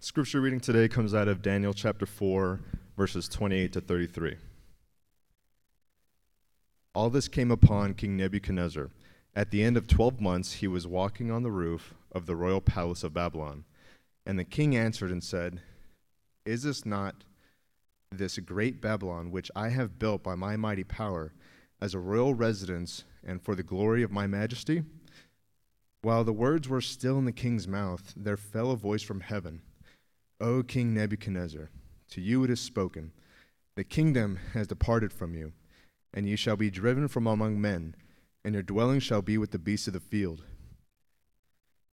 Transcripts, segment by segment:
Scripture reading today comes out of Daniel chapter 4, verses 28 to 33. All this came upon King Nebuchadnezzar. At the end of twelve months, he was walking on the roof of the royal palace of Babylon. And the king answered and said, Is this not this great Babylon, which I have built by my mighty power, as a royal residence and for the glory of my majesty? While the words were still in the king's mouth, there fell a voice from heaven O King Nebuchadnezzar, to you it is spoken, The kingdom has departed from you, and ye shall be driven from among men, and your dwelling shall be with the beasts of the field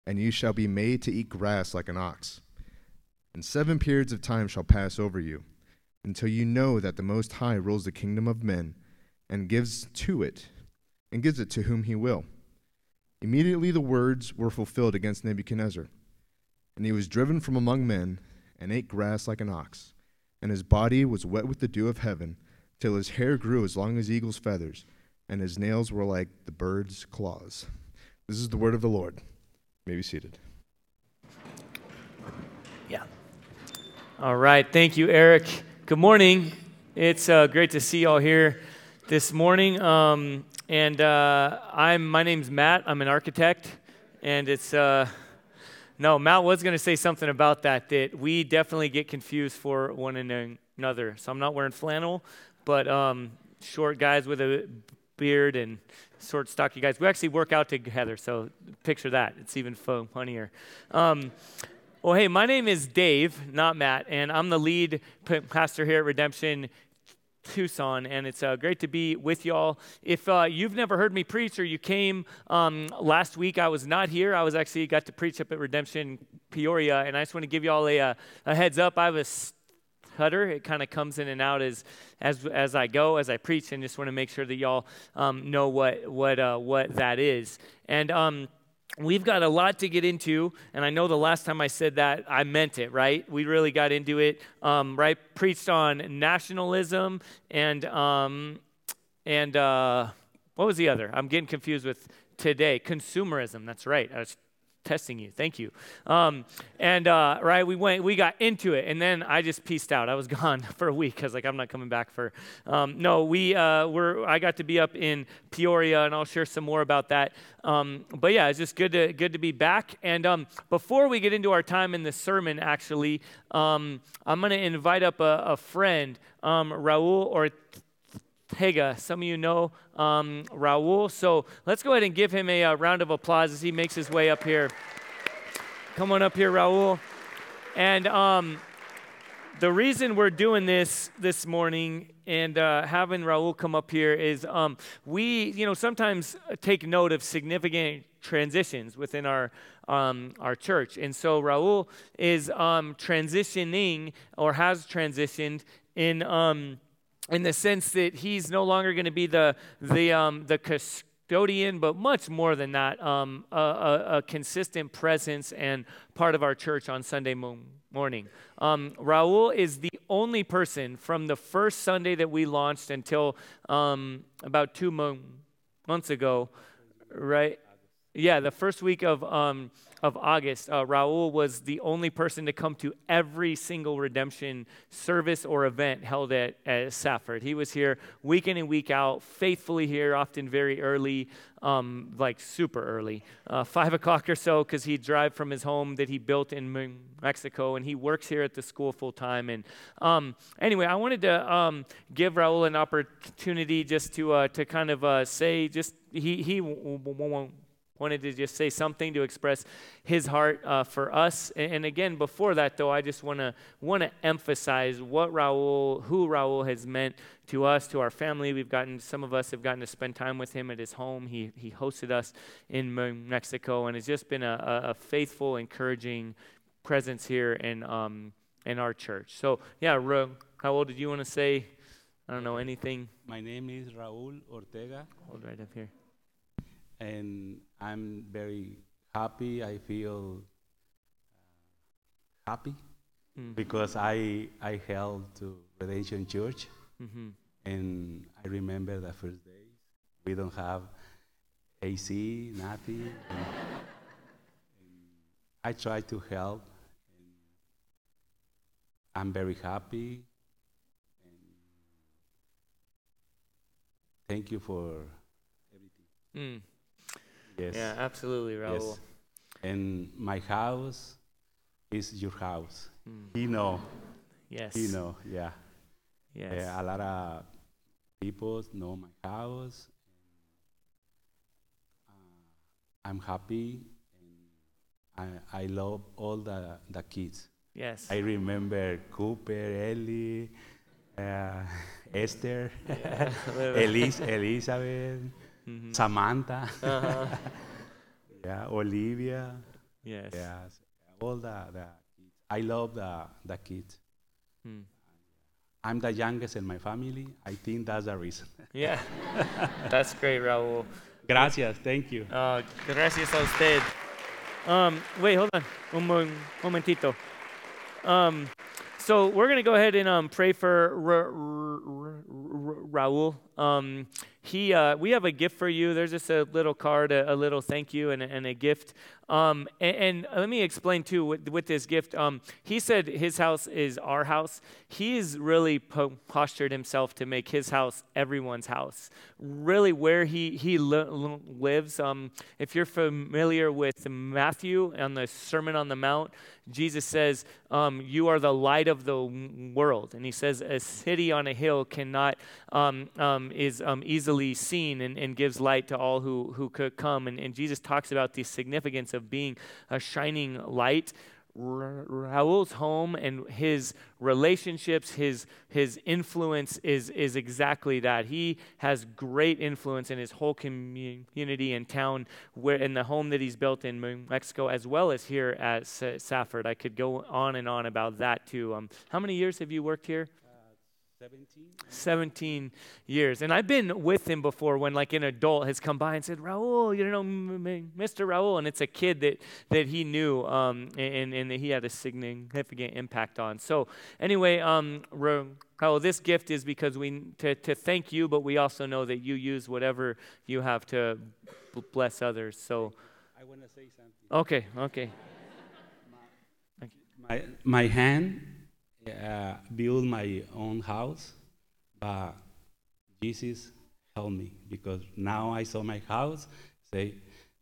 and you shall be made to eat grass like an ox. And seven periods of time shall pass over you, until you know that the Most High rules the kingdom of men, and gives to it, and gives it to whom he will. Immediately the words were fulfilled against Nebuchadnezzar, and he was driven from among men, and ate grass like an ox, and his body was wet with the dew of heaven, till his hair grew as long as eagle's feathers, and his nails were like the bird's claws. This is the word of the Lord. may be seated. Yeah. All right. Thank you, Eric. Good morning. It's uh, great to see y'all here this morning. Um, and uh, I'm my name's Matt. I'm an architect, and it's uh, no Matt was going to say something about that. That we definitely get confused for one another. So I'm not wearing flannel, but um, short guys with a beard and short, stocky guys. We actually work out together, so picture that. It's even funnier. Um, well, hey, my name is Dave, not Matt, and I'm the lead pastor here at Redemption Tucson, and it's uh, great to be with y'all. If uh, you've never heard me preach or you came um, last week, I was not here. I was actually got to preach up at Redemption Peoria, and I just want to give y'all a, uh, a heads up. I was cutter. It kind of comes in and out as as as I go, as I preach, and just want to make sure that y'all um, know what what uh, what that is. And um, we've got a lot to get into, and I know the last time I said that I meant it. Right? We really got into it. Um, right? Preached on nationalism and um, and uh, what was the other? I'm getting confused with today. Consumerism. That's right. I was testing you. Thank you. Um, and uh, right, we went, we got into it, and then I just pieced out. I was gone for a week. Was like, I'm not coming back for. Um, no, we uh, were. I got to be up in Peoria, and I'll share some more about that. Um, but yeah, it's just good to good to be back. And um, before we get into our time in the sermon, actually, um, I'm going to invite up a, a friend, um, Raul or. Pega. Some of you know um, Raul. So let's go ahead and give him a, a, uh, round of applause as he makes his way up here. Come on up here, Raul. And um, the reason we're doing this this morning and uh, having Raul come up here is um, we, you know, sometimes take note of significant transitions within our um, our church, and so Raul is um, transitioning or has transitioned in um, in the sense that he's no longer going to be the, the, um, the custodian, but much more than that, um, a, a, a, consistent presence and part of our church on Sunday morning. Um, Raul is the only person from the first Sunday that we launched until um, about two months ago, right? Yeah, the first week of um, of August, uh, Raul was the only person to come to every single redemption service or event held at, at Safford. He was here week in and week out, faithfully here, often very early, um, like super early, uh, five o'clock or so, because he'd drive from his home that he built in Mexico, and he works here at the school full time. And um, anyway, I wanted to um, give Raul an opportunity just to uh, to kind of uh, say, just he he won't wanted to just say something to express his heart uh, for us. And, again, before that, though, I just want to want to emphasize what Raul, who Raul has meant to us, to our family. We've gotten some of us have gotten to spend time with him at his home. He he hosted us in Mexico, and it's just been a, a faithful, encouraging presence here in um, in our church. So yeah, Raul, did you want to say? I don't know anything. My name is Raul Ortega. Hold right up here and I'm very happy. I feel uh, happy mm-hmm. because I I held to Redemption Church, mm-hmm. and I remember the first days. We don't have AC, nothing. and, and I try to help. I'm very happy. And thank you for everything. Mm. Yes. Yeah, absolutely, Raul. Yes. And my house is your house. Mm. You know. Yes. You know. Yeah. Yes. Yeah, a lot of people know my house. Uh, I'm happy and I, I love all the, the kids. Yes. I remember Cooper, Ellie, uh, Esther, Yeah. Elis, Elizabeth, Mhm. Samantha, Uh-huh. yeah, Olivia, Yes. yes, all the, the kids. I love the, the kids. Mm. I'm the youngest in my family. I think that's the reason. Yeah. That's great, Raul. Gracias, thank you. Uh, gracias a usted. Um, wait, hold on. Un momentito. Um, so we're going to go ahead and um, pray for Ra- Ra- Ra- Raul. Um, he, uh, we have a gift for you. There's just a little card, a, a little thank you, and, a- and a gift. Um, and, and let me explain too with, with this gift. Um, he said his house is our house. He's really po- postured himself to make his house everyone's house. Really, where he he li- li- lives. Um, if you're familiar with Matthew on the Sermon on the Mount, Jesus says, um, "You are the light of the world," and he says, "A city on a hill cannot is um, easily seen and, and gives light to all who who could come." And, and Jesus talks about the significance of being a shining light. Ra- Raul's home and his relationships, his his influence is is exactly that. He has great influence in his whole community and town, where in the home that he's built in Mexico, as well as here at Sa- Safford. I could go on and on about that too. Um, how many years have you worked here? 17? 17 years. And I've been with him before when like an adult has come by and said, Raul, you know, Mr. Raul. And it's a kid that, that he knew um, and, and that he had a significant impact on. So anyway, um, Raul, this gift is because we, to, to thank you, but we also know that you use whatever you have to b- bless others. So, I want to say something. okay, okay. My, my hand uh, built my own house, but Jesus helped me because now I saw my house, say,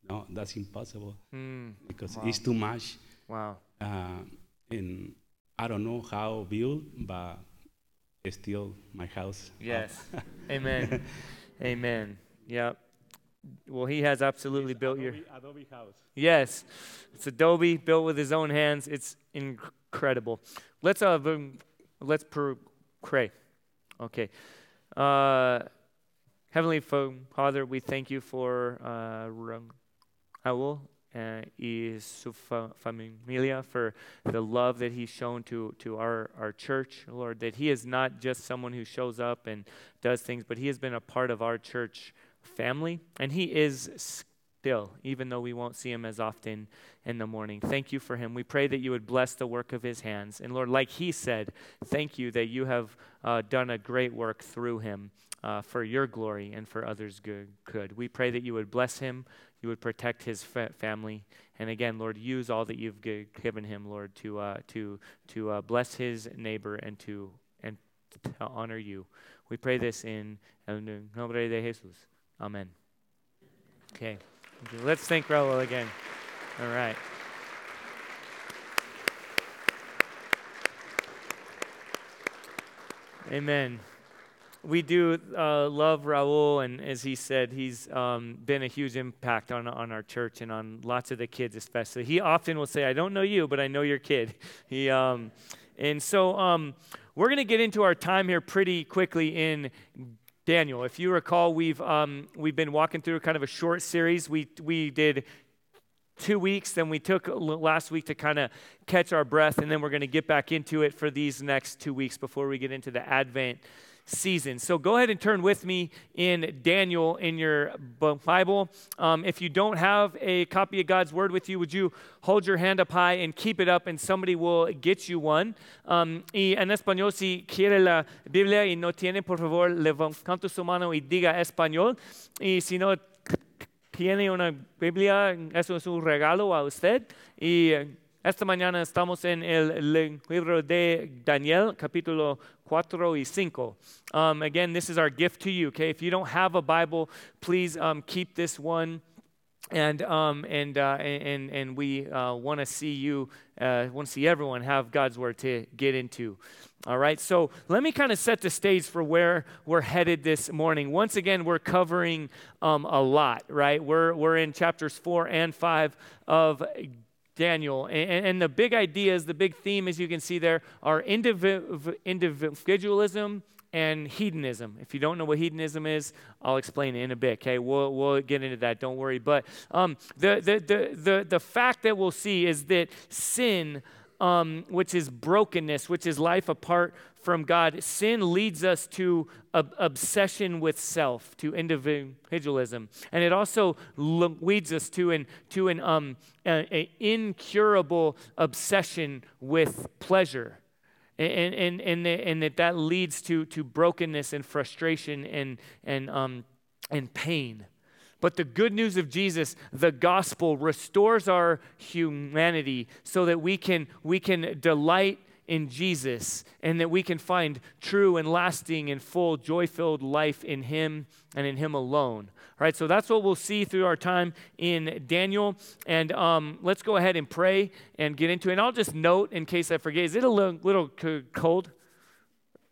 no, that's impossible Mm, because Wow. it's too much. wow. Uh, and I don't know how build, but still my house. Yes. Amen. Amen. Yep. Well, he has absolutely built your. Adobe house. Yes, it's Adobe built with his own hands. It's incredible. Let's uh, let's pr- pray. Okay. Uh, Heavenly Father, we thank you for uh, Ra- Raul uh, y su fa- familia for the love that he's shown to to our our church, Lord. That he is not just someone who shows up and does things, but he has been a part of our church family, and he is still, even though we won't see him as often in the morning. Thank you for him. We pray that you would bless the work of his hands. And Lord, like he said, thank you that you have uh, done a great work through him uh, for your glory and for others' good. good. We pray that you would bless him, you would protect his fa- family. And again, Lord, use all that you've g- given him, Lord, to, uh, to, to uh, bless his neighbor and to, and to honor you. We pray this in el nombre de Jesús. Amen. Okay. Let's thank Raul again. All right. Amen. We do uh, love Raul, and as he said, he's um, been a huge impact on, on our church and on lots of the kids, especially. He often will say, I don't know you, but I know your kid. He, um, and so um, we're going to get into our time here pretty quickly in Daniel. If you recall, we've, um, we've been walking through kind of a short series. We, we did two weeks, then we took last week to kind of catch our breath, and then we're going to get back into it for these next two weeks before we get into the Advent season. So go ahead and turn with me in Daniel in your Bible. Um, if you don't have a copy of God's Word with you, would you hold your hand up high and keep it up, and somebody will get you one. Um, y en español, si quiere la Biblia y no tiene, por favor, levanta su mano y diga español. Y si no tiene una Biblia, eso es un regalo a usted. Y eh, esta mañana estamos en el libro de Daniel, capítulo 4 y 5. Um, again, this is our gift to you, okay? If you don't have a Bible, please um, keep this one and um, and, uh, and and we uh, want to see you uh, want to see everyone have God's word to get into. All right, so let me kind of set the stage for where we're headed this morning. Once again, we're covering um, a lot, right? We're we're in chapters four and five of Daniel, and, and the big ideas, the big theme, as you can see there, are indiv- individualism and hedonism. If you don't know what hedonism is, I'll explain it in a bit. Okay, we'll we'll get into that. Don't worry. But um, the, the the the the fact that we'll see is that sin. Um, which is brokenness, which is life apart from God. Sin leads us to ob- obsession with self, to individualism, and it also le- leads us to an to an um, a, a incurable obsession with pleasure and, and, and, and that that leads to, to brokenness and frustration and, and, um, and pain. But the good news of Jesus, the gospel, restores our humanity so that we can, we can delight in Jesus and that we can find true and lasting and full joy filled life in Him and in Him alone. All right, so that's what we'll see through our time in Daniel. And um, let's go ahead and pray and get into it. And I'll just note in case I forget is it a little, little cold?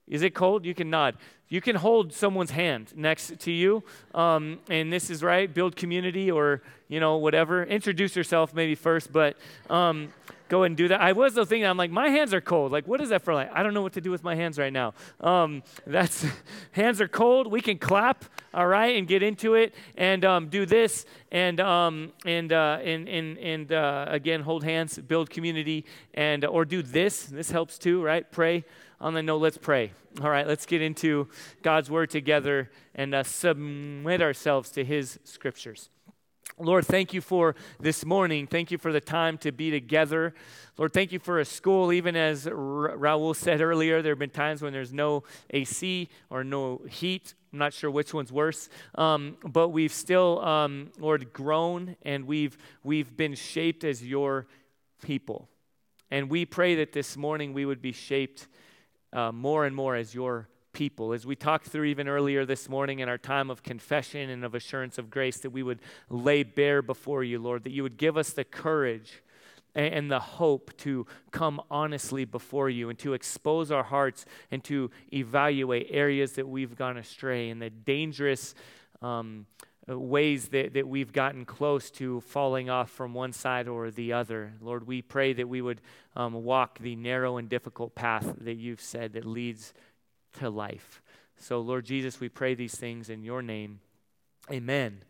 Is it cold? You can nod. You can hold someone's hand next to you. Um, and this is right, build community or, you know, whatever. Introduce yourself maybe first, but. Um, go and do that. I was though thinking, I'm like, my hands are cold. Like, what is that for? Like, I don't know what to do with my hands right now. Um, that's hands are cold. We can clap, all right, and get into it and um, do this and um, and uh, and and and uh, again, hold hands, build community, and or do this. This helps too, right? Pray. On the note, let's pray. All right, let's get into God's word together and uh, submit ourselves to His scriptures. Lord, thank you for this morning. Thank you for the time to be together. Lord, thank you for a school. Even as Ra- Raul said earlier, there have been times when there's no AC or no heat. I'm not sure which one's worse, um, but we've still, um, Lord, grown and we've we've been shaped as your people. And we pray that this morning we would be shaped uh, more and more as your people. As we talked through even earlier this morning in our time of confession and of assurance of grace, that we would lay bare before you, Lord, that you would give us the courage and the hope to come honestly before you and to expose our hearts and to evaluate areas that we've gone astray and the dangerous um, ways that, that we've gotten close to falling off from one side or the other. Lord, we pray that we would um, walk the narrow and difficult path that you've said that leads to life. So, Lord Jesus, we pray these things in your name. Amen.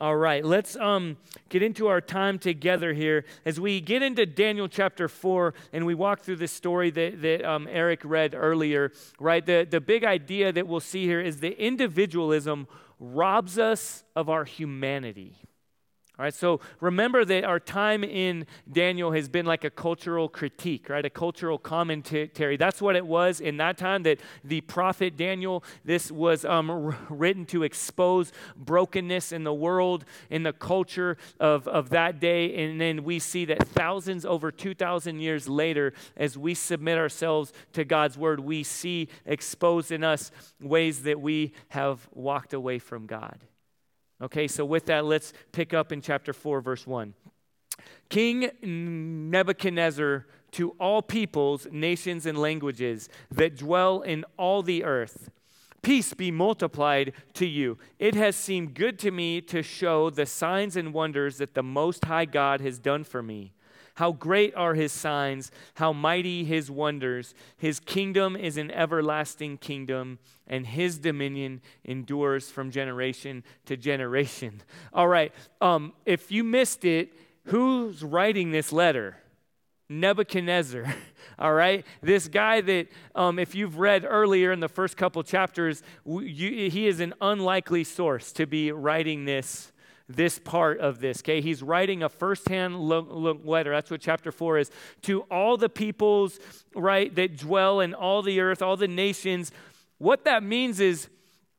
All right, let's um, get into our time together here as we get into Daniel chapter 4 and we walk through this story that, that um, Eric read earlier, right? The, the big idea that we'll see here is that individualism robs us of our humanity. All right, so remember that our time in Daniel has been like a cultural critique, right? A cultural commentary. That's what it was in that time that the prophet Daniel, this was um, written to expose brokenness in the world, in the culture of, of that day. And then we see that thousands, over 2,000 years later, as we submit ourselves to God's word, we see exposed in us ways that we have walked away from God. Okay, so with that, let's pick up in chapter 4, verse 1. King Nebuchadnezzar to all peoples, nations, and languages that dwell in all the earth. Peace be multiplied to you. It has seemed good to me to show the signs and wonders that the Most High God has done for me. How great are his signs, how mighty his wonders. His kingdom is an everlasting kingdom, and his dominion endures from generation to generation. All right, um, if you missed it, who's writing this letter? Nebuchadnezzar, all right? This guy that, um, if you've read earlier in the first couple chapters, you, he is an unlikely source to be writing this this part of this. Okay, he's writing a firsthand letter. That's what chapter four is to all the peoples, right, that dwell in all the earth, all the nations. What that means is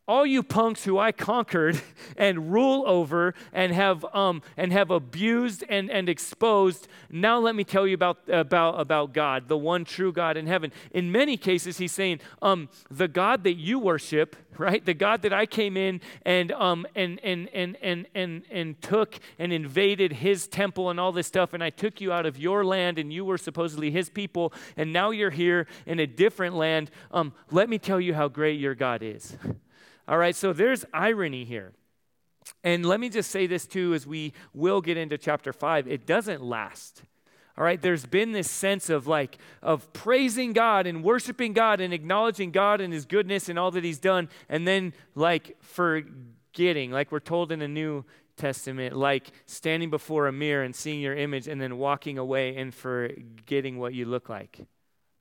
all you punks who I conquered and rule over and have, um, and have abused and, and exposed, now let me tell you about, about, about God, the one true God in heaven. In many cases, he's saying, um, the God that you worship, right? The God that I came in and, um, and, and, and, and, and, and took and invaded his temple and all this stuff, and I took you out of your land and you were supposedly his people, and now you're here in a different land. Um, let me tell you how great your God is. All right, so there's irony here. And let me just say this too as we will get into chapter 5. It doesn't last. All right, there's been this sense of like of praising God and worshiping God and acknowledging God and his goodness and all that he's done and then like forgetting, like we're told in the New Testament, like standing before a mirror and seeing your image and then walking away and forgetting what you look like.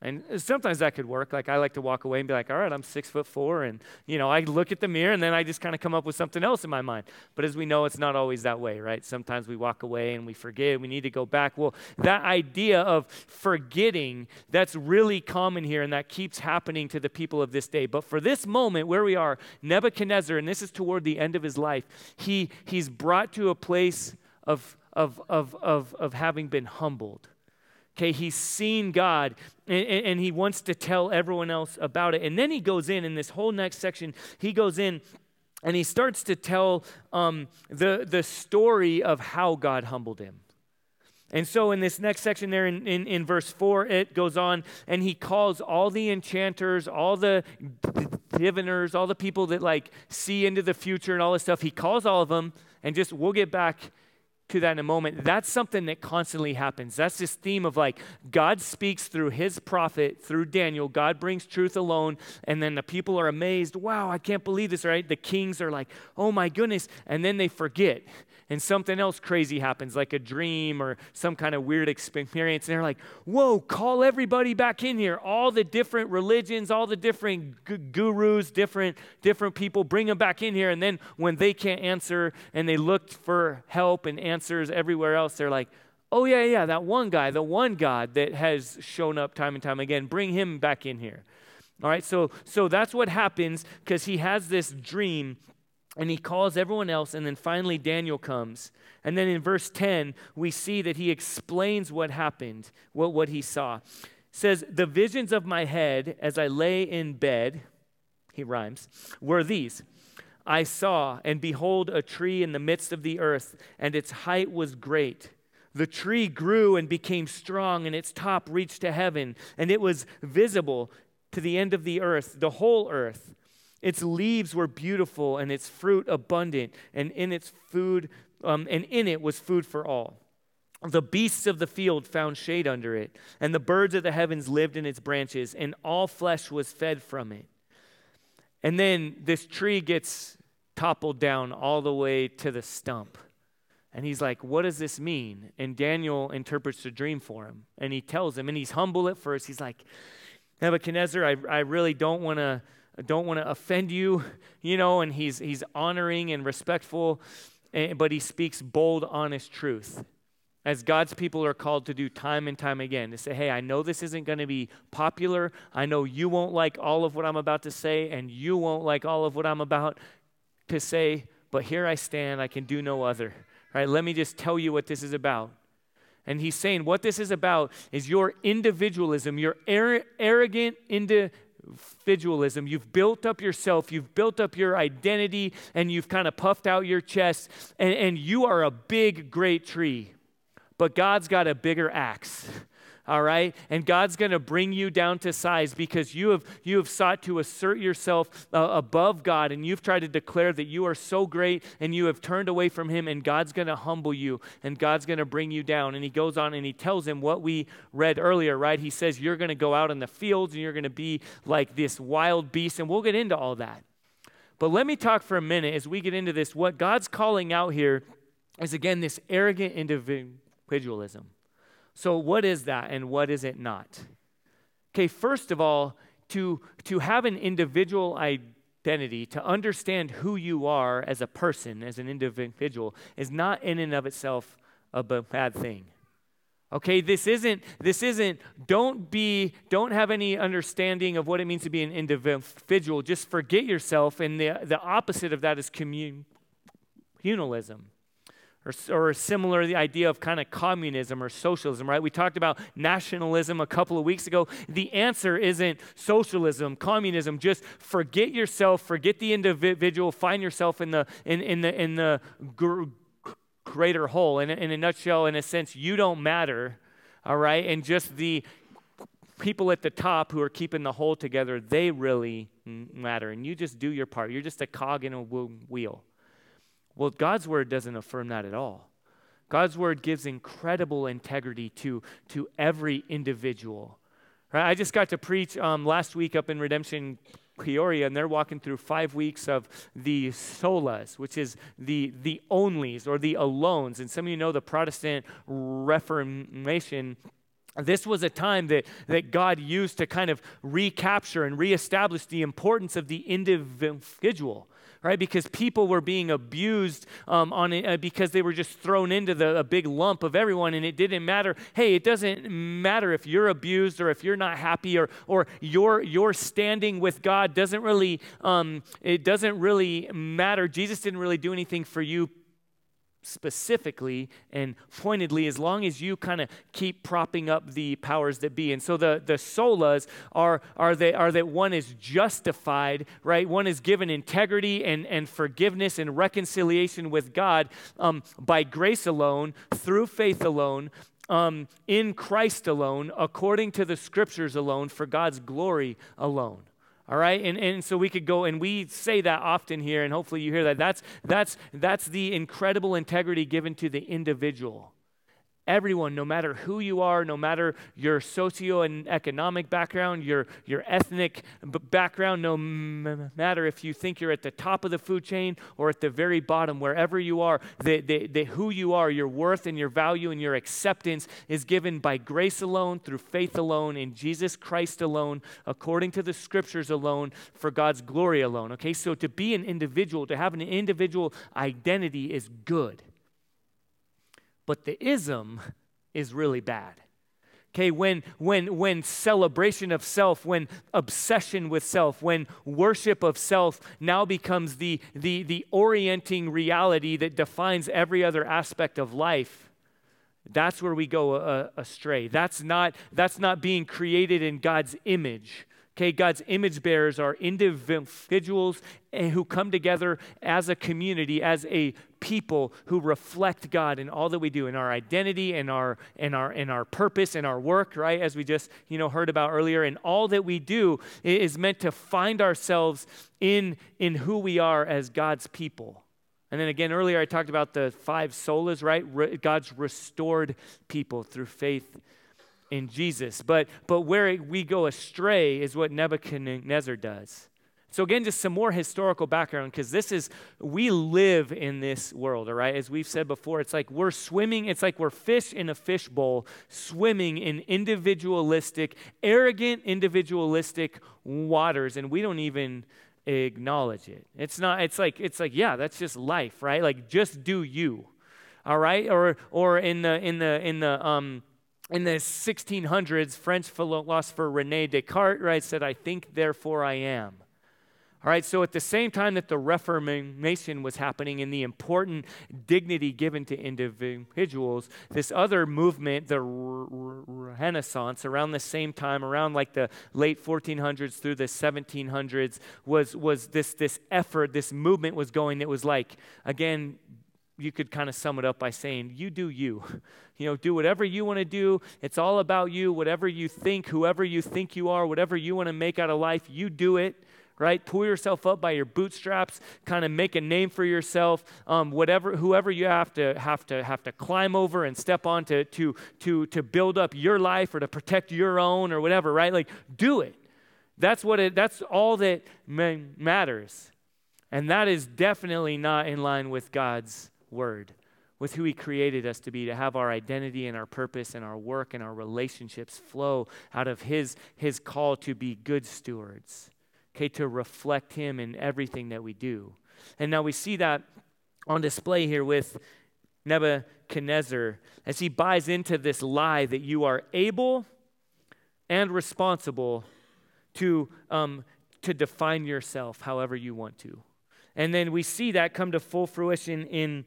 And sometimes that could work. Like I like to walk away and be like, all right, I'm six foot four. And, you know, I look at the mirror and then I just kind of come up with something else in my mind. But as we know, it's not always that way, right? Sometimes we walk away and we forget. We need to go back. Well, that idea of forgetting, that's really common here and that keeps happening to the people of this day. But for this moment where we are, Nebuchadnezzar, and this is toward the end of his life, he, he's brought to a place of, of, of, of, of having been humbled Okay, he's seen God and, and, he wants to tell everyone else about it. And then he goes in, in this whole next section, he goes in and he starts to tell um, the, the story of how God humbled him. And so, in this next section, there in, in, in, verse 4, it goes on, and he calls all the enchanters, all the diviners, all the people that like see into the future and all this stuff. He calls all of them, and just we'll get back to that in a moment. That's something that constantly happens. That's this theme of like God speaks through his prophet, through Daniel. God brings truth alone, and then the people are amazed. Wow, I can't believe this, right? The kings are like, oh my goodness. And then they forget and something else crazy happens, like a dream or some kind of weird experience, and they're like, whoa, call everybody back in here. All the different religions, all the different gu- gurus, different, different people, bring them back in here. And then when they can't answer and they look for help and answers everywhere else, they're like, oh, yeah, yeah, that one guy, the one God that has shown up time and time again, bring him back in here. All right, so so that's what happens because he has this dream and he calls everyone else and then finally daniel comes. And then in verse 10 we see that he explains what happened what, what he saw. It says the visions of my head as i lay in bed he rhymes were these. I saw and behold a tree in the midst of the earth and its height was great. The tree grew and became strong and its top reached to heaven and it was visible to the end of the earth the whole earth its leaves were beautiful and its fruit abundant, and in its food, um, and in it was food for all. The beasts of the field found shade under it, and the birds of the heavens lived in its branches, and all flesh was fed from it. And then this tree gets toppled down all the way to the stump. And he's like, What does this mean? And Daniel interprets the dream for him. And he tells him, and he's humble at first. He's like, Nebuchadnezzar, I, I really don't want to don't want to offend you, you know, and he's, he's honoring and respectful, eh, but he speaks bold, honest truth. As God's people are called to do time and time again, to say, hey, I know this isn't going to be popular. I know you won't like all of what I'm about to say, and you won't like all of what I'm about to say, but here I stand. I can do no other. Right? let me just tell you what this is about. And he's saying what this is about is your individualism, your arrogant individualism individualism. You've built up yourself, you've built up your identity, and you've kind of puffed out your chest, and, and you are a big, great tree. But God's got a bigger axe all right? And God's going to bring you down to size because you have, you have sought to assert yourself uh, above God and you've tried to declare that you are so great and you have turned away from Him, and God's going to humble you and God's going to bring you down. And He goes on and He tells him what we read earlier, right? He says, You're going to go out in the fields and you're going to be like this wild beast, and we'll get into all that. But let me talk for a minute as we get into this. What God's calling out here is again this arrogant individualism. So, what is that and what is it not? Okay, first of all, to, to have an individual identity, to understand who you are as a person, as an individual, is not in and of itself a bad thing. Okay, this isn't this isn't don't be don't have any understanding of what it means to be an individual. Just forget yourself and the the opposite of that is communalism. Or, or similar, the idea of kind of communism or socialism, right? We talked about nationalism a couple of weeks ago. The answer isn't socialism, communism. Just forget yourself, forget the individual, find yourself in the in, in the in the gr- greater whole. In, in a nutshell, in a sense, you don't matter, all right? And just the people at the top who are keeping the whole together, they really matter. And you just do your part. You're just a cog in a wheel. Well, God's word doesn't affirm that at all. God's word gives incredible integrity to, to every individual. Right? I just got to preach um, last week up in Redemption Peoria, and they're walking through five weeks of the solas, which is the the onlys or the alones. And some of you know the Protestant Reformation. This was a time that, that God used to kind of recapture and reestablish the importance of the individual right? Because people were being abused um, on it, uh, because they were just thrown into the, a big lump of everyone, and it didn't matter. Hey, it doesn't matter if you're abused or if you're not happy or or your your standing with God doesn't really um, it doesn't really matter. Jesus didn't really do anything for you specifically and pointedly as long as you kind of keep propping up the powers that be. And so the the solas are are they are that one is justified right? One is given integrity and and forgiveness and reconciliation with god um, by grace alone through faith alone um, in christ alone according to the scriptures alone for god's glory alone all right? And, and so we could go, and we say that often here, and hopefully you hear that. That's, that's, that's the incredible integrity given to the individual. Everyone, no matter who you are, no matter your socio and economic background, your, your ethnic background, no matter if you think you're at the top of the food chain or at the very bottom, wherever you are, the, the, the, who you are, your worth and your value and your acceptance is given by grace alone, through faith alone, in Jesus Christ alone, according to the scriptures alone, for God's glory alone. Okay, so to be an individual, to have an individual identity is good. But the ism is really bad. Okay, when, when, when celebration of self, when obsession with self, when worship of self now becomes the, the, the orienting reality that defines every other aspect of life, that's where we go uh, astray. That's not, that's not being created in God's image. Okay, God's image bearers are individuals eh, who come together as a community, as a people who reflect God in all that we do, in our identity, in our in our in our purpose, in our work, right? As we just you know heard about earlier, and all that we do is meant to find ourselves in in who we are as God's people. And then again, earlier I talked about the five solas, right? Re- God's restored people through faith in Jesus. But, but where we go astray is what Nebuchadnezzar does. So, again, just some more historical background because this is, we live in this world, all right? As we've said before, it's like we're swimming, it's like we're fish in a fishbowl, swimming in individualistic, arrogant, individualistic waters, and we don't even acknowledge it. It's not, it's like, it's like, yeah, that's just life, right? Like, just do you, all right? Or, or in the, in the, in the, um, in the 1600s, French philosopher Rene Descartes right, said, I think, therefore I am. All right, so at the same time that the Reformation was happening and the important dignity given to individuals, this other movement, the Renaissance, around the same time, around like the late 1400s through the 1700s, was, was this, this effort, this movement was going that was like, again, you could kind of sum it up by saying, You do you. You know, do whatever you want to do. It's all about you. Whatever you think, whoever you think you are, whatever you want to make out of life, you do it right? Pull yourself up by your bootstraps, kind of make a name for yourself. Um, whatever, whoever you have to have to have to climb over and step on to to to to build up your life or to protect your own or whatever, right? Like, do it. That's what it. That's all that matters, and that is definitely not in line with God's word, with who He created us to be, to have our identity and our purpose and our work and our relationships flow out of His, his call to be good stewards, okay, to reflect Him in everything that we do. And now we see that on display here with Nebuchadnezzar as he buys into this lie that you are able and responsible to, um, to define yourself however you want to. And then we see that come to full fruition in,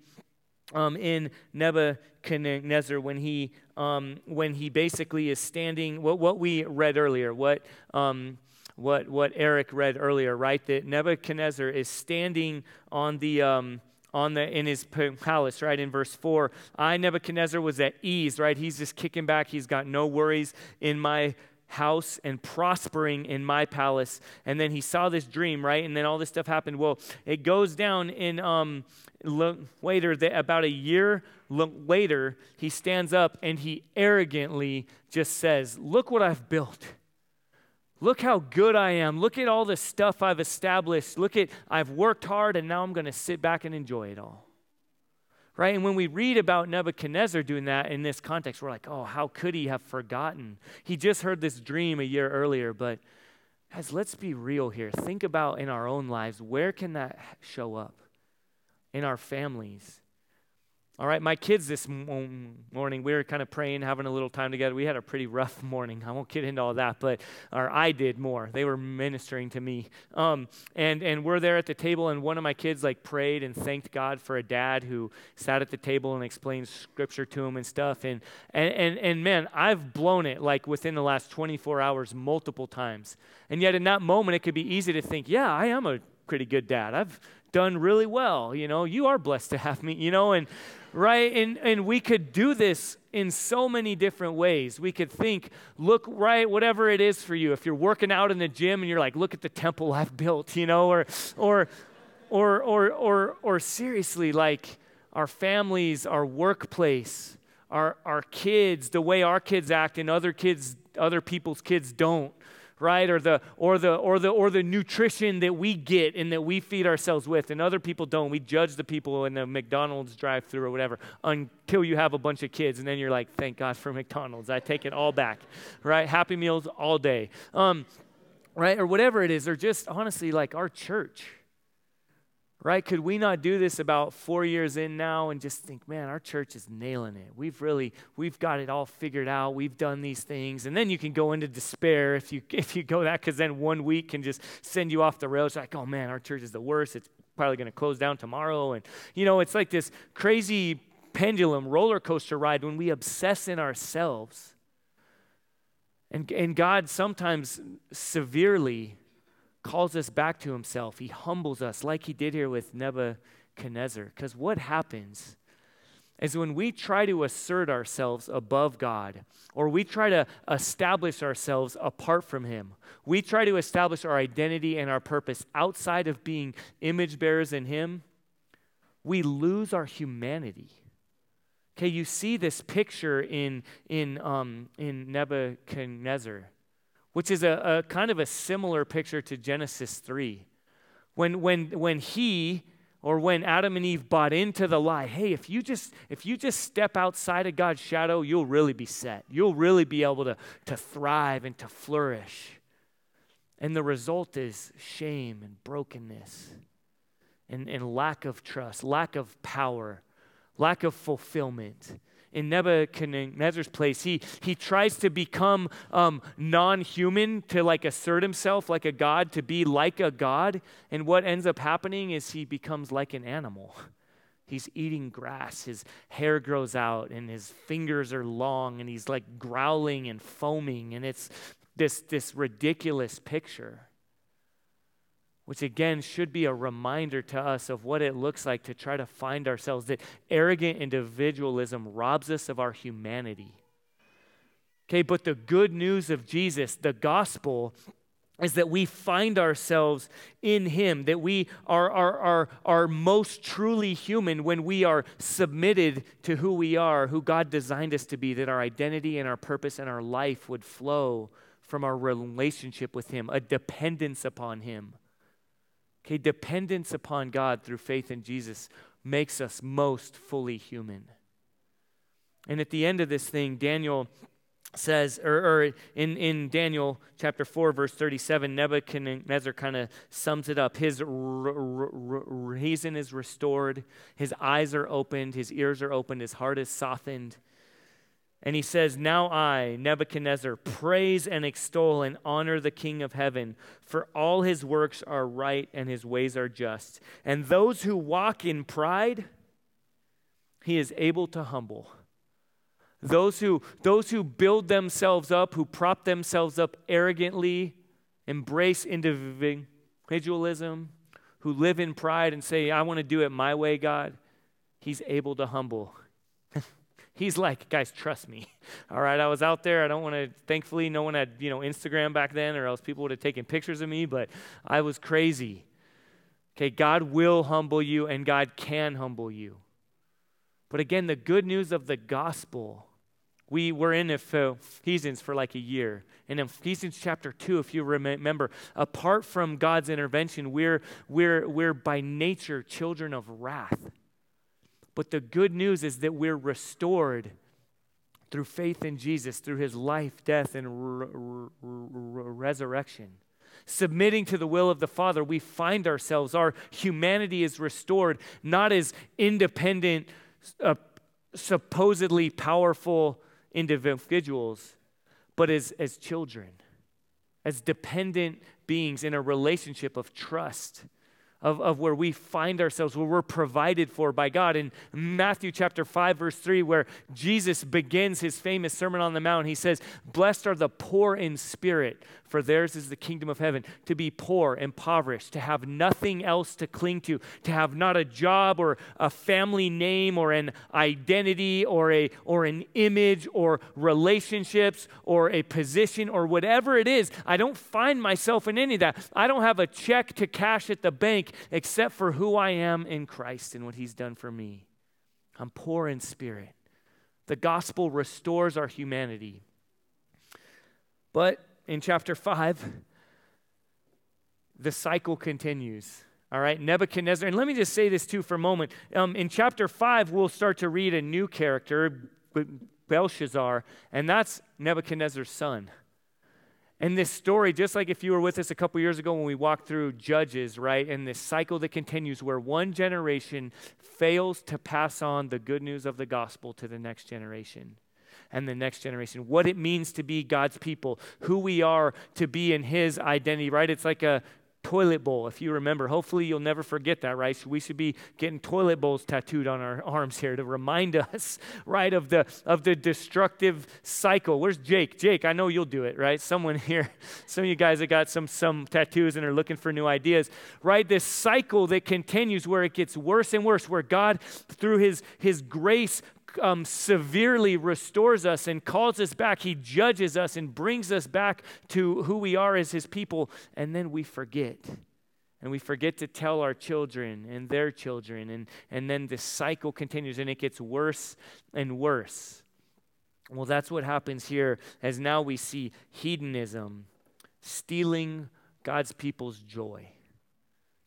um, in Nebuchadnezzar when he, um, when he basically is standing, what, what we read earlier, what, um, what, what Eric read earlier, right? That Nebuchadnezzar is standing on the, um, on the in his palace, right? In verse 4, I, Nebuchadnezzar, was at ease, right? He's just kicking back. He's got no worries in my house and prospering in my palace. And then he saw this dream, right? And then all this stuff happened. Well, it goes down in um, later, the, about a year later, he stands up and he arrogantly just says, Look what I've built. Look how good I am. Look at all the stuff I've established. Look at, I've worked hard and now I'm going to sit back and enjoy it all. Right? And when we read about Nebuchadnezzar doing that in this context, we're like, oh, how could he have forgotten? He just heard this dream a year earlier. But guys, let's be real here. Think about in our own lives where can that show up? In our families, all right, my kids this morning, we were kind of praying, having a little time together. We had a pretty rough morning. I won't get into all that, but or I did more. They were ministering to me, um, and and we're there at the table, and one of my kids like prayed and thanked God for a dad who sat at the table and explained scripture to him and stuff. And and and, and man, I've blown it like within the last 24 hours multiple times. And yet in that moment, it could be easy to think, yeah, I am a pretty good dad. I've done really well. You know, you are blessed to have me. You know, and right? And, and we could do this in so many different ways. We could think, look, right, whatever it is for you. If you're working out in the gym and you're like, look at the temple I've built, you know, or, or, or, or, or, or seriously, like our families, our workplace, our, our kids, the way our kids act and other kids, other people's kids don't right? Or the or the or the or the nutrition that we get and that we feed ourselves with, and other people don't. We judge the people in the McDonald's drive-through or whatever until you have a bunch of kids, and then you're like, thank God for McDonald's. I take it all back, right? Happy meals all day, um, right? Or whatever it is, or just honestly like our church right? Could we not do this about four years in now and just think, man, our church is nailing it. We've really, we've got it all figured out. We've done these things. And then you can go into despair if you, if you go that, because then one week can just send you off the rails. Like, oh man, our church is the worst. It's probably going to close down tomorrow. And, you know, it's like this crazy pendulum roller coaster ride when we obsess in ourselves. And, and God sometimes severely calls us back to himself. He humbles us like he did here with Nebuchadnezzar. Because what happens is when we try to assert ourselves above God, or we try to establish ourselves apart from Him, we try to establish our identity and our purpose outside of being image bearers in Him, we lose our humanity. Okay, you see this picture in, in, um, in Nebuchadnezzar which is a, a kind of a similar picture to Genesis 3. When, when, when he or when Adam and Eve bought into the lie, hey, if you just if you just step outside of God's shadow, you'll really be set. You'll really be able to, to thrive and to flourish. And the result is shame and brokenness and, and lack of trust, lack of power, lack of fulfillment in Nebuchadnezzar's place. He, he tries to become um, non human, to like assert himself like a god, to be like a god. And what ends up happening is he becomes like an animal. He's eating grass, his hair grows out, and his fingers are long, and he's like growling and foaming. And it's this, this ridiculous picture which again should be a reminder to us of what it looks like to try to find ourselves, that arrogant individualism robs us of our humanity. Okay, but the good news of Jesus, the gospel, is that we find ourselves in Him, that we are, are, are, are most truly human when we are submitted to who we are, who God designed us to be, that our identity and our purpose and our life would flow from our relationship with Him, a dependence upon Him. Okay, dependence upon God through faith in Jesus makes us most fully human. And at the end of this thing, Daniel says, or, or, in, in Daniel chapter 4, verse 37, Nebuchadnezzar kind of sums it up. His r- r- reason is restored, his eyes are opened, his ears are opened, his heart is softened. And he says, Now I, Nebuchadnezzar, praise and extol and honor the King of heaven, for all his works are right and his ways are just. And those who walk in pride, he is able to humble. Those who, those who build themselves up, who prop themselves up arrogantly, embrace individualism, who live in pride and say, I want to do it my way, God, he's able to humble. He's like, guys, trust me. All right, I was out there. I don't want to, thankfully, no one had, you know, Instagram back then, or else people would have taken pictures of me, but I was crazy. Okay, God will humble you and God can humble you. But again, the good news of the gospel we were in Ephesians for like a year. And In Ephesians chapter 2, if you remember, apart from God's intervention, we're, we're, we're by nature children of wrath. But the good news is that we're restored through faith in Jesus, through his life, death, and re- re- resurrection. Submitting to the will of the Father, we find ourselves, our humanity is restored, not as independent, uh, supposedly powerful individuals, but as, as children, as dependent beings in a relationship of trust of, of where we find ourselves, where we're provided for by God. In Matthew chapter 5, verse 3, where Jesus begins his famous Sermon on the Mount, he says, Blessed are the poor in spirit, for theirs is the kingdom of heaven. To be poor, impoverished, to have nothing else to cling to, to have not a job or a family name or an identity or, a, or an image or relationships or a position or whatever it is. I don't find myself in any of that. I don't have a check to cash at the bank except for who I am in Christ and what He's done for me. I'm poor in spirit. The gospel restores our humanity. But in chapter 5, the cycle continues. All right, Nebuchadnezzar. And let me just say this too for a moment. Um, in chapter 5, we'll start to read a new character, Belshazzar, and that's Nebuchadnezzar's son. And this story, just like if you were with us a couple years ago when we walked through Judges, right? And this cycle that continues where one generation fails to pass on the good news of the gospel to the next generation and the next generation. What it means to be God's people, who we are to be in His identity, right? It's like a toilet bowl, if you remember. Hopefully, you'll never forget that, right? So we should be getting toilet bowls tattooed on our arms here to remind us, right, of the of the destructive cycle. Where's Jake? Jake, I know you'll do it, right? Someone here, some of you guys have got some some tattoos and are looking for new ideas, right? This cycle that continues where it gets worse and worse, where God, through His His grace, um, severely restores us and calls us back. He judges us and brings us back to who we are as His people, and then we forget. And we forget to tell our children and their children, and, and then the cycle continues and it gets worse and worse. Well, that's what happens here as now we see hedonism stealing God's people's joy.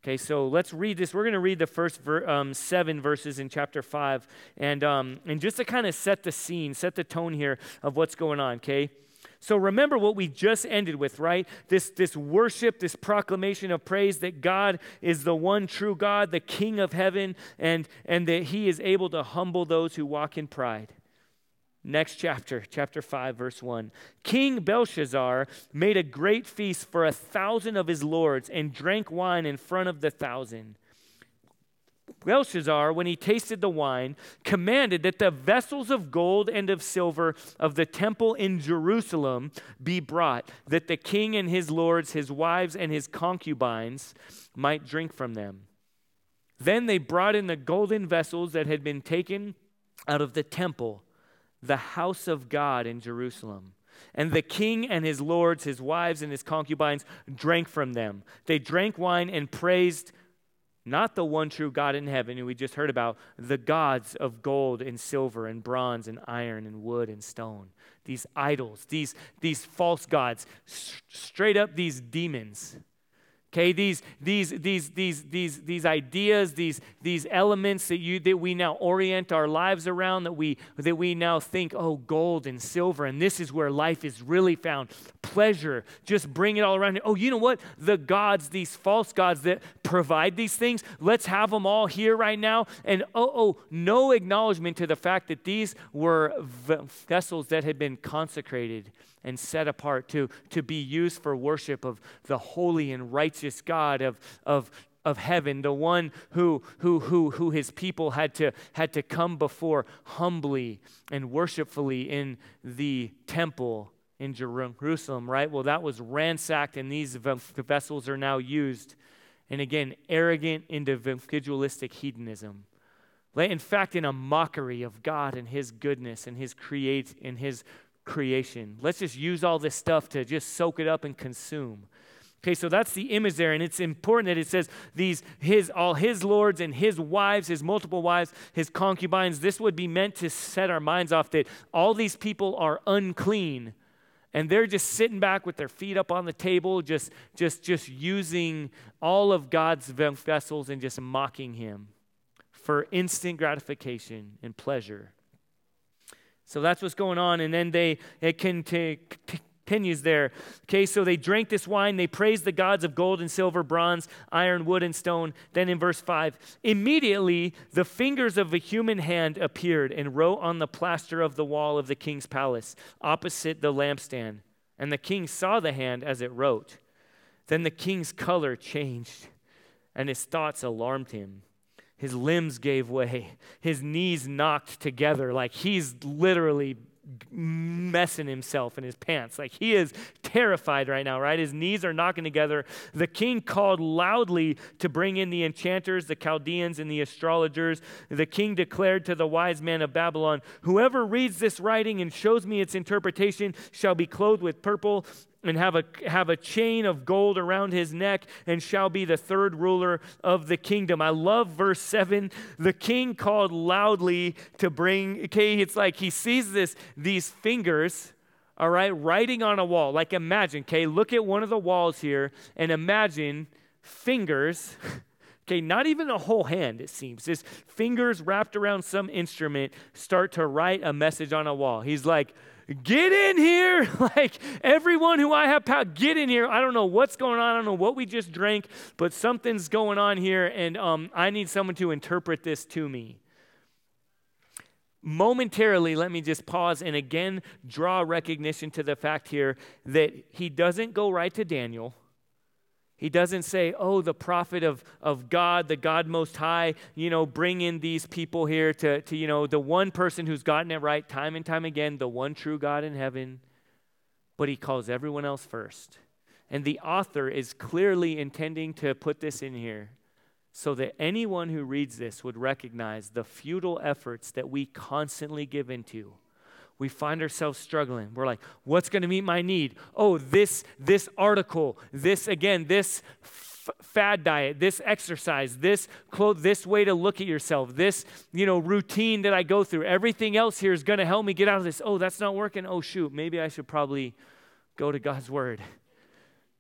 Okay, so let's read this. We're going to read the first ver- um, seven verses in chapter five, and um, and just to kind of set the scene, set the tone here of what's going on. Okay, so remember what we just ended with, right? This this worship, this proclamation of praise that God is the one true God, the King of heaven, and and that He is able to humble those who walk in pride. Next chapter, chapter 5, verse 1. King Belshazzar made a great feast for a thousand of his lords and drank wine in front of the thousand. Belshazzar, when he tasted the wine, commanded that the vessels of gold and of silver of the temple in Jerusalem be brought, that the king and his lords, his wives, and his concubines might drink from them. Then they brought in the golden vessels that had been taken out of the temple the house of God in Jerusalem. And the king and his lords, his wives, and his concubines drank from them. They drank wine and praised not the one true God in heaven, who we just heard about, the gods of gold and silver and bronze and iron and wood and stone. These idols, these, these false gods, straight up these demons. Okay, these, these, these, these, these, these ideas, these, these elements that, you, that we now orient our lives around, that we, that we now think, oh, gold and silver, and this is where life is really found. Pleasure, just bring it all around. Oh, you know what? The gods, these false gods that provide these things, let's have them all here right now. And oh, oh, no acknowledgement to the fact that these were vessels that had been consecrated and set apart to, to be used for worship of the holy and righteous God of, of, of heaven, the one who, who, who, who his people had to, had to come before humbly and worshipfully in the temple in Jerusalem, right? Well, that was ransacked, and these vessels are now used. And again, arrogant individualistic hedonism. In fact, in a mockery of God and His goodness and His create and His creation. Let's just use all this stuff to just soak it up and consume. Okay, so that's the image there, and it's important that it says these his all his lords and his wives, his multiple wives, his concubines. This would be meant to set our minds off that all these people are unclean, and they're just sitting back with their feet up on the table, just just just using all of God's vessels and just mocking him for instant gratification and pleasure. So that's what's going on. And then they, it continues there. Okay, so they drank this wine. They praised the gods of gold and silver, bronze, iron, wood, and stone. Then in verse 5, immediately the fingers of a human hand appeared and wrote on the plaster of the wall of the king's palace opposite the lampstand. And the king saw the hand as it wrote. Then the king's color changed, and his thoughts alarmed him. His limbs gave way. His knees knocked together like he's literally messing himself in his pants. Like he is terrified right now, right? His knees are knocking together. The king called loudly to bring in the enchanters, the Chaldeans, and the astrologers. The king declared to the wise men of Babylon Whoever reads this writing and shows me its interpretation shall be clothed with purple and have a, have a chain of gold around his neck and shall be the third ruler of the kingdom. I love verse 7. The king called loudly to bring, okay, it's like he sees this, these fingers, all right, writing on a wall. Like imagine, okay, look at one of the walls here and imagine fingers. Okay, not even a whole hand, it seems. His fingers wrapped around some instrument start to write a message on a wall. He's like, get in here. like everyone who I have power, get in here. I don't know what's going on. I don't know what we just drank, but something's going on here, and um, I need someone to interpret this to me. Momentarily, let me just pause and again draw recognition to the fact here that he doesn't go right to Daniel he doesn't say, oh, the prophet of, of God, the God Most High, you know, bring in these people here to, to, you know, the one person who's gotten it right time and time again, the one true God in heaven. But he calls everyone else first. And the author is clearly intending to put this in here so that anyone who reads this would recognize the futile efforts that we constantly give into we find ourselves struggling. We're like, what's going to meet my need? Oh, this this article, this again, this f- fad diet, this exercise, this clothes, this way to look at yourself, this, you know, routine that I go through. Everything else here is going to help me get out of this. Oh, that's not working. Oh, shoot, maybe I should probably go to God's word.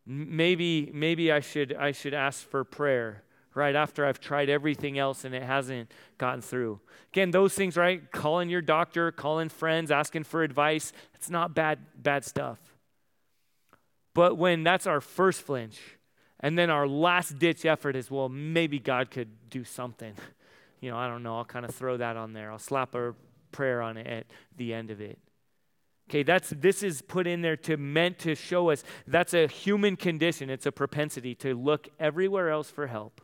Maybe maybe I should I should ask for prayer right after I've tried everything else and it hasn't gotten through. Again, those things, right? Calling your doctor, calling friends, asking for advice, it's not bad bad stuff. But when that's our first flinch, and then our last ditch effort is, well, maybe God could do something. You know, I don't know. I'll kind of throw that on there. I'll slap a prayer on it at the end of it. Okay, that's this is put in there to meant to show us that's a human condition. It's a propensity to look everywhere else for help.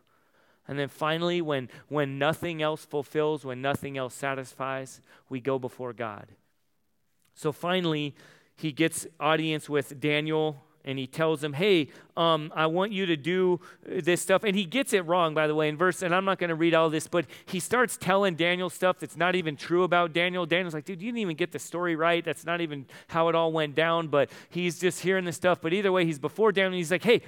And then finally, when, when nothing else fulfills, when nothing else satisfies, we go before God. So finally, he gets audience with Daniel and he tells him, Hey, um, I want you to do this stuff. And he gets it wrong, by the way, in verse, and I'm not going to read all this, but he starts telling Daniel stuff that's not even true about Daniel. Daniel's like, Dude, you didn't even get the story right. That's not even how it all went down, but he's just hearing this stuff. But either way, he's before Daniel. He's like, Hey,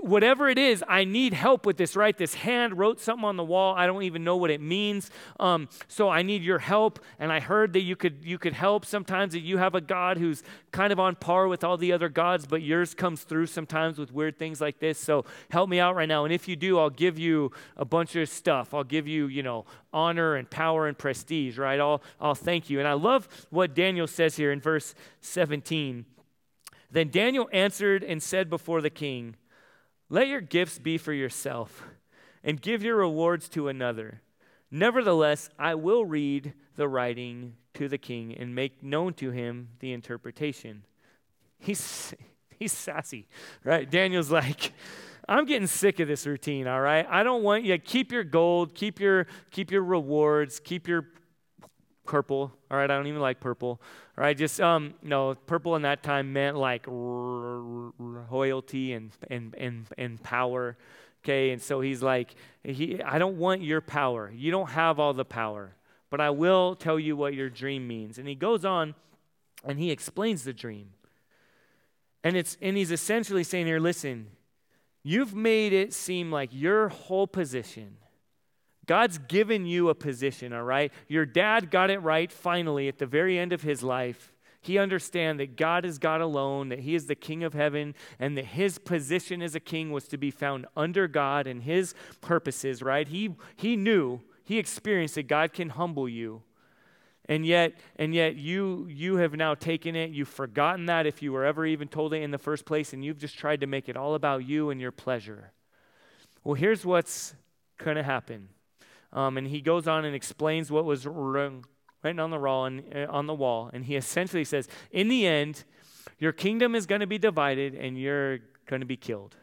whatever it is, I need help with this, right? This hand wrote something on the wall. I don't even know what it means. Um, so I need your help. And I heard that you could you could help. Sometimes that you have a God who's kind of on par with all the other gods, but you're comes through sometimes with weird things like this. So help me out right now. And if you do, I'll give you a bunch of stuff. I'll give you, you know, honor and power and prestige, right? I'll, I'll thank you. And I love what Daniel says here in verse 17. Then Daniel answered and said before the king, Let your gifts be for yourself, and give your rewards to another. Nevertheless, I will read the writing to the king and make known to him the interpretation. He's, he's sassy, right? Daniel's like, I'm getting sick of this routine, all right? I don't want you to keep your gold, keep your keep your rewards, keep your purple. All right, I don't even like purple. All right, just um no, purple in that time meant like royalty and and and and power. Okay, and so he's like, he, I don't want your power. You don't have all the power, but I will tell you what your dream means. And he goes on and he explains the dream. And it's and he's essentially saying here, listen, you've made it seem like your whole position God's given you a position, all right? Your dad got it right finally at the very end of his life. He understand that God is God alone, that he is the king of heaven, and that his position as a king was to be found under God and his purposes, right? He he knew, he experienced that God can humble you. And yet, and yet you you have now taken it, you've forgotten that if you were ever even told it in the first place, and you've just tried to make it all about you and your pleasure. Well, here's what's gonna happen um, and he goes on and explains what was written on the, wall and, uh, on the wall. And he essentially says, In the end, your kingdom is going to be divided and you're going to be killed.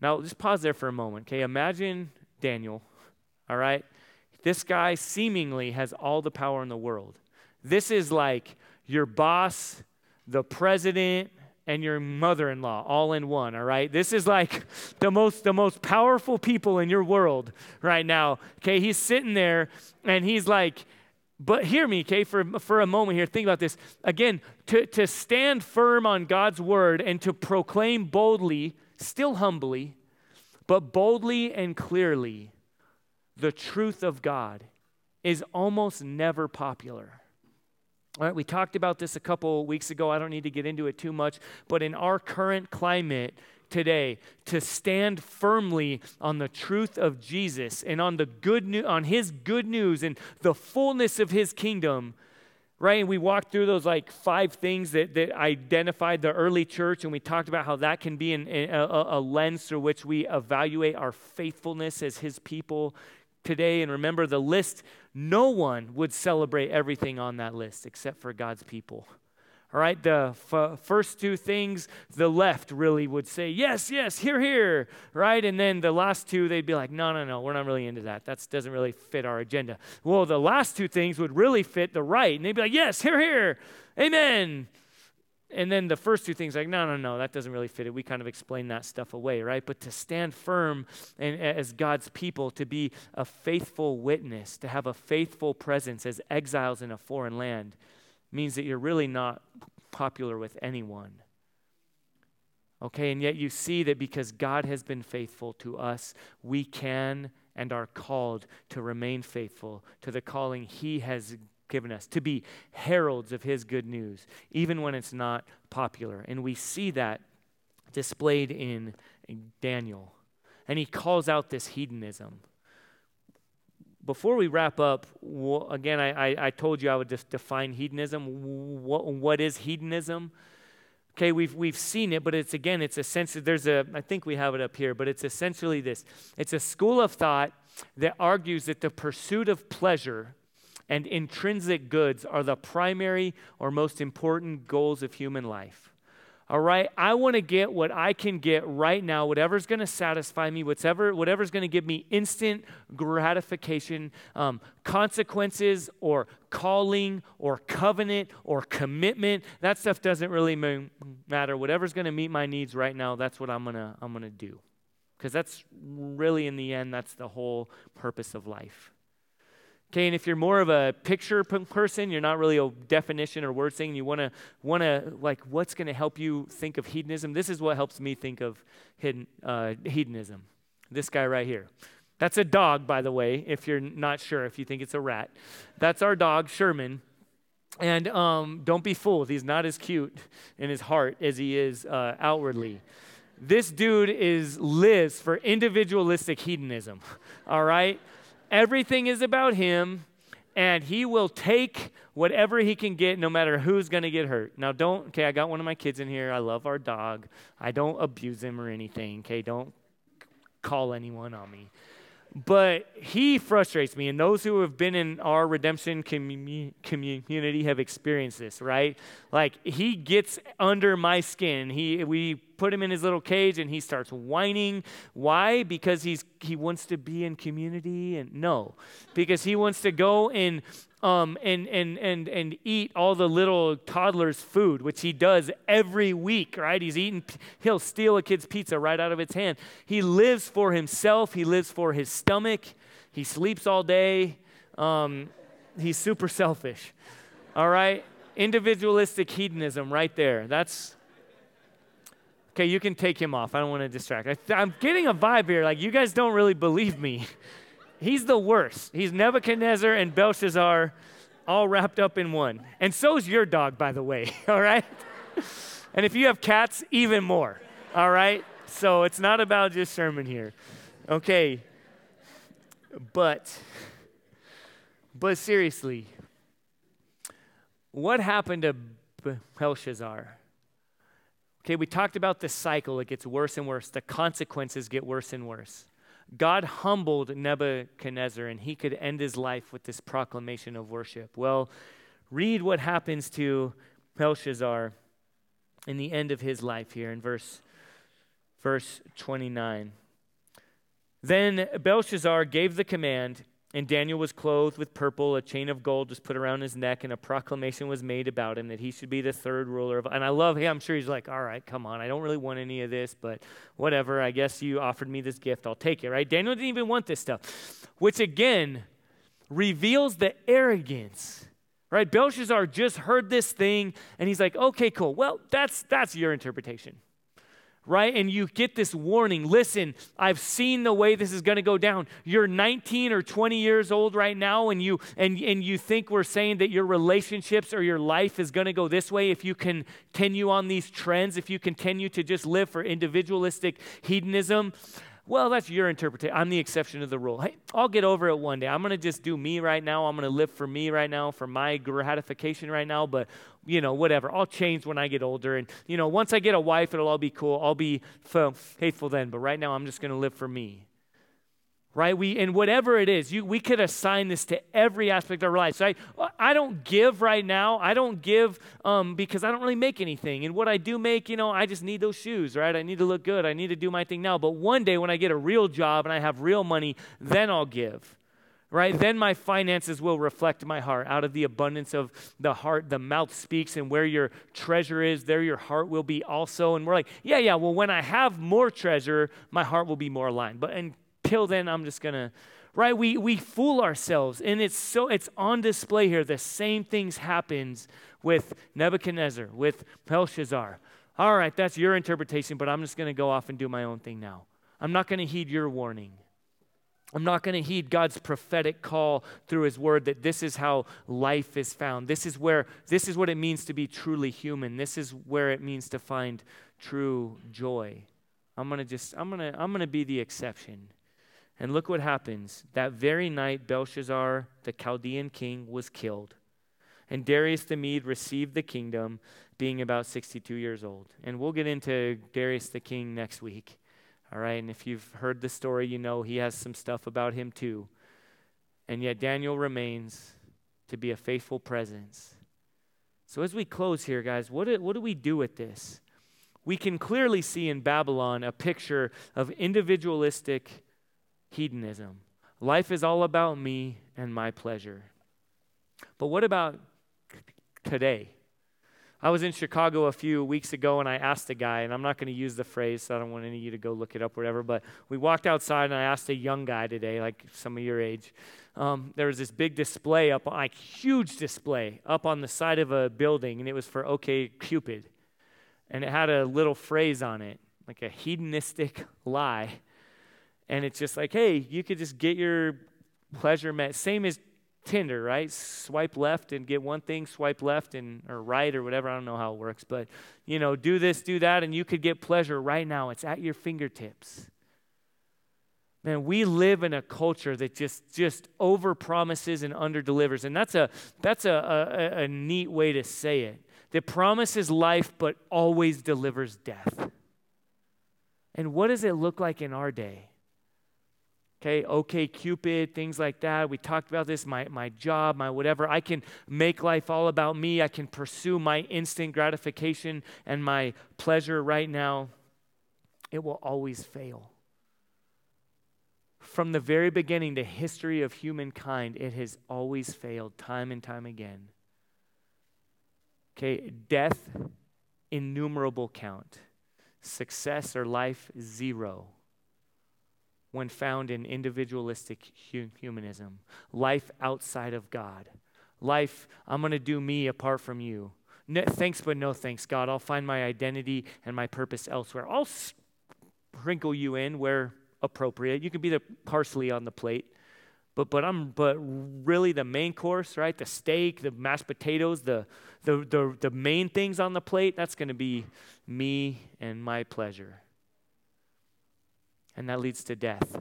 Now, just pause there for a moment, okay? Imagine Daniel, all right? This guy seemingly has all the power in the world. This is like your boss, the president, and your mother-in-law all in one all right? This is like the most the most powerful people in your world right now okay? He's sitting there and he's like but hear me okay for, for a moment here think about this. Again to, to stand firm on god's word and to proclaim boldly still humbly but boldly and clearly the truth of god is almost never popular all right, we talked about this a couple weeks ago. I don't need to get into it too much, but in our current climate today, to stand firmly on the truth of Jesus and on the good new, on his good news and the fullness of his kingdom, right? And we walked through those like five things that, that identified the early church, and we talked about how that can be an, a, a lens through which we evaluate our faithfulness as his people today. And remember, the list, no one would celebrate everything on that list except for God's people. All right, the f- first two things, the left really would say, yes, yes, here, here, right? And then the last two, they'd be like, no, no, no, we're not really into that. That doesn't really fit our agenda. Well, the last two things would really fit the right. And they'd be like, yes, here, here, amen. And then the first two things, like, no, no, no, that doesn't really fit it. We kind of explain that stuff away, right? But to stand firm and, as God's people, to be a faithful witness, to have a faithful presence as exiles in a foreign land, means that you're really not popular with anyone. Okay, and yet you see that because God has been faithful to us, we can and are called to remain faithful to the calling He has given us to be heralds of his good news, even when it's not popular. And we see that displayed in Daniel. And he calls out this hedonism. Before we wrap up, again, I, I, I told you I would just define hedonism. What, what is hedonism? Okay, we've, we've seen it, but it's again, it's a sense essentially, there's a, I think we have it up here, but it's essentially this it's a school of thought that argues that the pursuit of pleasure and intrinsic goods are the primary or most important goals of human life. All right, I want to get what I can get right now, whatever's going to satisfy me, whatever, whatever's going to give me instant gratification, um, consequences or calling or covenant or commitment. That stuff doesn't really matter. Whatever's going to meet my needs right now, that's what I'm going to I'm going to do. Because that's really, in the end, that's the whole purpose of life. Okay, and if you're more of a picture person, you're not really a definition or word saying, you want to want to like what's going to help you think of hedonism. This is what helps me think of hidden, uh, hedonism. This guy right here. That's a dog, by the way. If you're not sure, if you think it's a rat, that's our dog Sherman. And um, don't be fooled, he's not as cute in his heart as he is uh, outwardly. This dude is lives for individualistic hedonism. All right? Everything is about him, and he will take whatever he can get no matter who's going to get hurt. Now, don't, okay, I got one of my kids in here. I love our dog. I don't abuse him or anything, okay? Don't call anyone on me. But he frustrates me, and those who have been in our redemption commu- community have experienced this, right? Like he gets under my skin. He we put him in his little cage, and he starts whining. Why? Because he's he wants to be in community, and no, because he wants to go and um, and, and, and, and eat all the little toddler's food, which he does every week, right? He's eating, he'll steal a kid's pizza right out of its hand. He lives for himself, he lives for his stomach, he sleeps all day. Um, he's super selfish, all right? Individualistic hedonism right there. That's, okay, you can take him off. I don't want to distract. I, I'm getting a vibe here, like you guys don't really believe me. He's the worst. He's Nebuchadnezzar and Belshazzar all wrapped up in one. And so's your dog, by the way, all right? and if you have cats, even more, all right? So it's not about just Sherman here. Okay. But, but seriously, what happened to Belshazzar? Okay, we talked about the cycle. It gets worse and worse. The consequences get worse and worse. God humbled Nebuchadnezzar and he could end his life with this proclamation of worship. Well, read what happens to Belshazzar in the end of his life here in verse, verse 29. Then Belshazzar gave the command and Daniel was clothed with purple, a chain of gold was put around his neck, and a proclamation was made about him that he should be the third ruler of. And I love him. I'm sure he's like, all right, come on. I don't really want any of this, but whatever. I guess you offered me this gift. I'll take it, right? Daniel didn't even want this stuff, which again reveals the arrogance. Right? Belshazzar just heard this thing and he's like, okay, cool. Well, that's that's your interpretation right? And you get this warning listen, I've seen the way this is going to go down. You're 19 or 20 years old right now, and you, and, and you think we're saying that your relationships or your life is going to go this way if you can continue on these trends, if you continue to just live for individualistic hedonism. Well, that's your interpretation. I'm the exception to the rule. Hey, I'll get over it one day. I'm going to just do me right now. I'm going to live for me right now, for my gratification right now. But, you know, whatever. I'll change when I get older. And, you know, once I get a wife, it'll all be cool. I'll be faithful then. But right now, I'm just going to live for me right? We and whatever it is you, we could assign this to every aspect of our life so I, I don't give right now. I don't give um, because i don't really make anything. And what i do make you know i just need those shoes right? I need to look good. I need to do my thing now. But one day when i get a real job and i have real money then i'll give right? Then my finances will reflect my heart. Out of the abundance of the heart the mouth speaks and where your treasure is there your heart will be also. And we're like yeah yeah well when i have more treasure my heart will be more aligned. But and till then, I'm just going to, right? We, we fool ourselves. And it's so, it's on display here. The same things happens with Nebuchadnezzar, with Belshazzar. All right, that's your interpretation, but I'm just going to go off and do my own thing now. I'm not going to heed your warning. I'm not going to heed God's prophetic call through his word that this is how life is found. This is where this is what it means to be truly human. This is where it means to find true joy. I'm going to just I'm going to I'm going to be the exception. And look what happens. That very night, Belshazzar, the Chaldean king, was killed. And Darius the Mede received the kingdom, being about 62 years old. And we'll get into Darius the king next week. All right. And if you've heard the story, you know he has some stuff about him too. And yet, Daniel remains to be a faithful presence. So, as we close here, guys, what do, what do we do with this? We can clearly see in Babylon a picture of individualistic hedonism. Life is all about me and my pleasure. But what about today? I was in Chicago a few weeks ago and I asked a guy, and I'm not going to use the phrase, so I don't want any of you to go look it up, whatever, but we walked outside and I asked a young guy today, like some of your age. Um, there was this big display up, like huge display, up on the side of a building, and it was for OkCupid. And it had a little phrase on it, like a hedonistic lie and it's just like, hey, you could just get your pleasure met. Same as Tinder, right? Swipe left and get one thing, swipe left and or right or whatever. I don't know how it works, but you know, do this, do that, and you could get pleasure right now. It's at your fingertips. Man, we live in a culture that just just over promises and under delivers, and that's a that's a, a, a neat way to say it. That promises life but always delivers death. And what does it look like in our day? Okay, OkCupid things like that. We talked about this, my, my job, my whatever. I can make life all about me. I can pursue my instant gratification and my pleasure right now. It will always fail. From the very beginning, the history of humankind, it has always failed time and time again. Okay, death, innumerable count. Success or life, zero when found in individualistic humanism, life outside of God. Life, I'm going to do me apart from you. No, thanks, but no thanks, God. I'll find my identity and my purpose elsewhere. I'll sprinkle you in where appropriate. You can be the parsley on the plate. But, but I'm but really the main course, right? The steak, the mashed potatoes, the the the, the main things on the plate, that's gonna be me and my pleasure and that leads to death.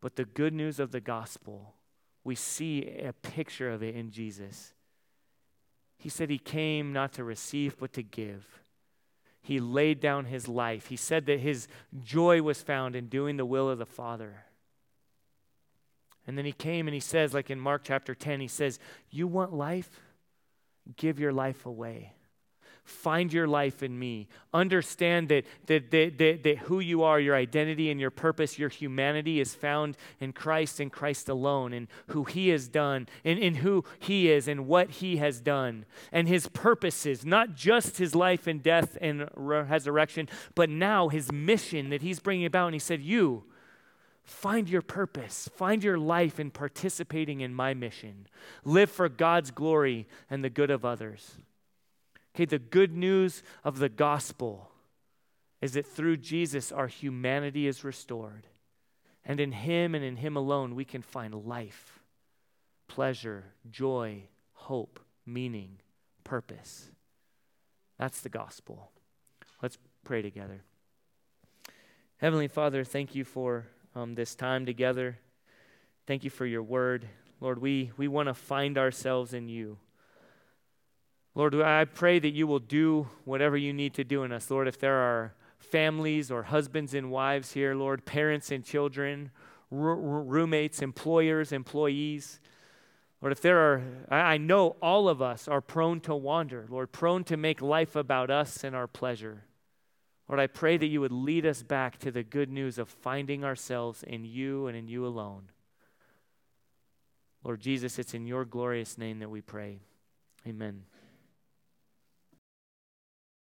But the good news of the gospel, we see a picture of it in Jesus. He said he came not to receive, but to give. He laid down his life. He said that his joy was found in doing the will of the Father. And then he came and he says, like in Mark chapter 10, he says, You want life? Give your life away. Find your life in me. Understand that, that, that, that, that who you are, your identity and your purpose, your humanity is found in Christ and Christ alone, and who He has done, and in who He is and what He has done, and His purposes, not just His life and death and resurrection, but now His mission that He's bringing about. And He said, You, Find your purpose. Find your life in participating in my mission. Live for God's glory and the good of others. Okay, the good news of the gospel is that through Jesus, our humanity is restored. And in Him and in Him alone, we can find life, pleasure, joy, hope, meaning, purpose. That's the gospel. Let's pray together. Heavenly Father, thank you for um, this time together. Thank you for your word. Lord, we, we want to find ourselves in you. Lord, I pray that you will do whatever you need to do in us. Lord, if there are families or husbands and wives here, Lord, parents and children, r- roommates, employers, employees, Lord, if there are, I know all of us are prone to wander, Lord, prone to make life about us and our pleasure. Lord, I pray that you would lead us back to the good news of finding ourselves in you and in you alone. Lord Jesus, it's in your glorious name that we pray. Amen.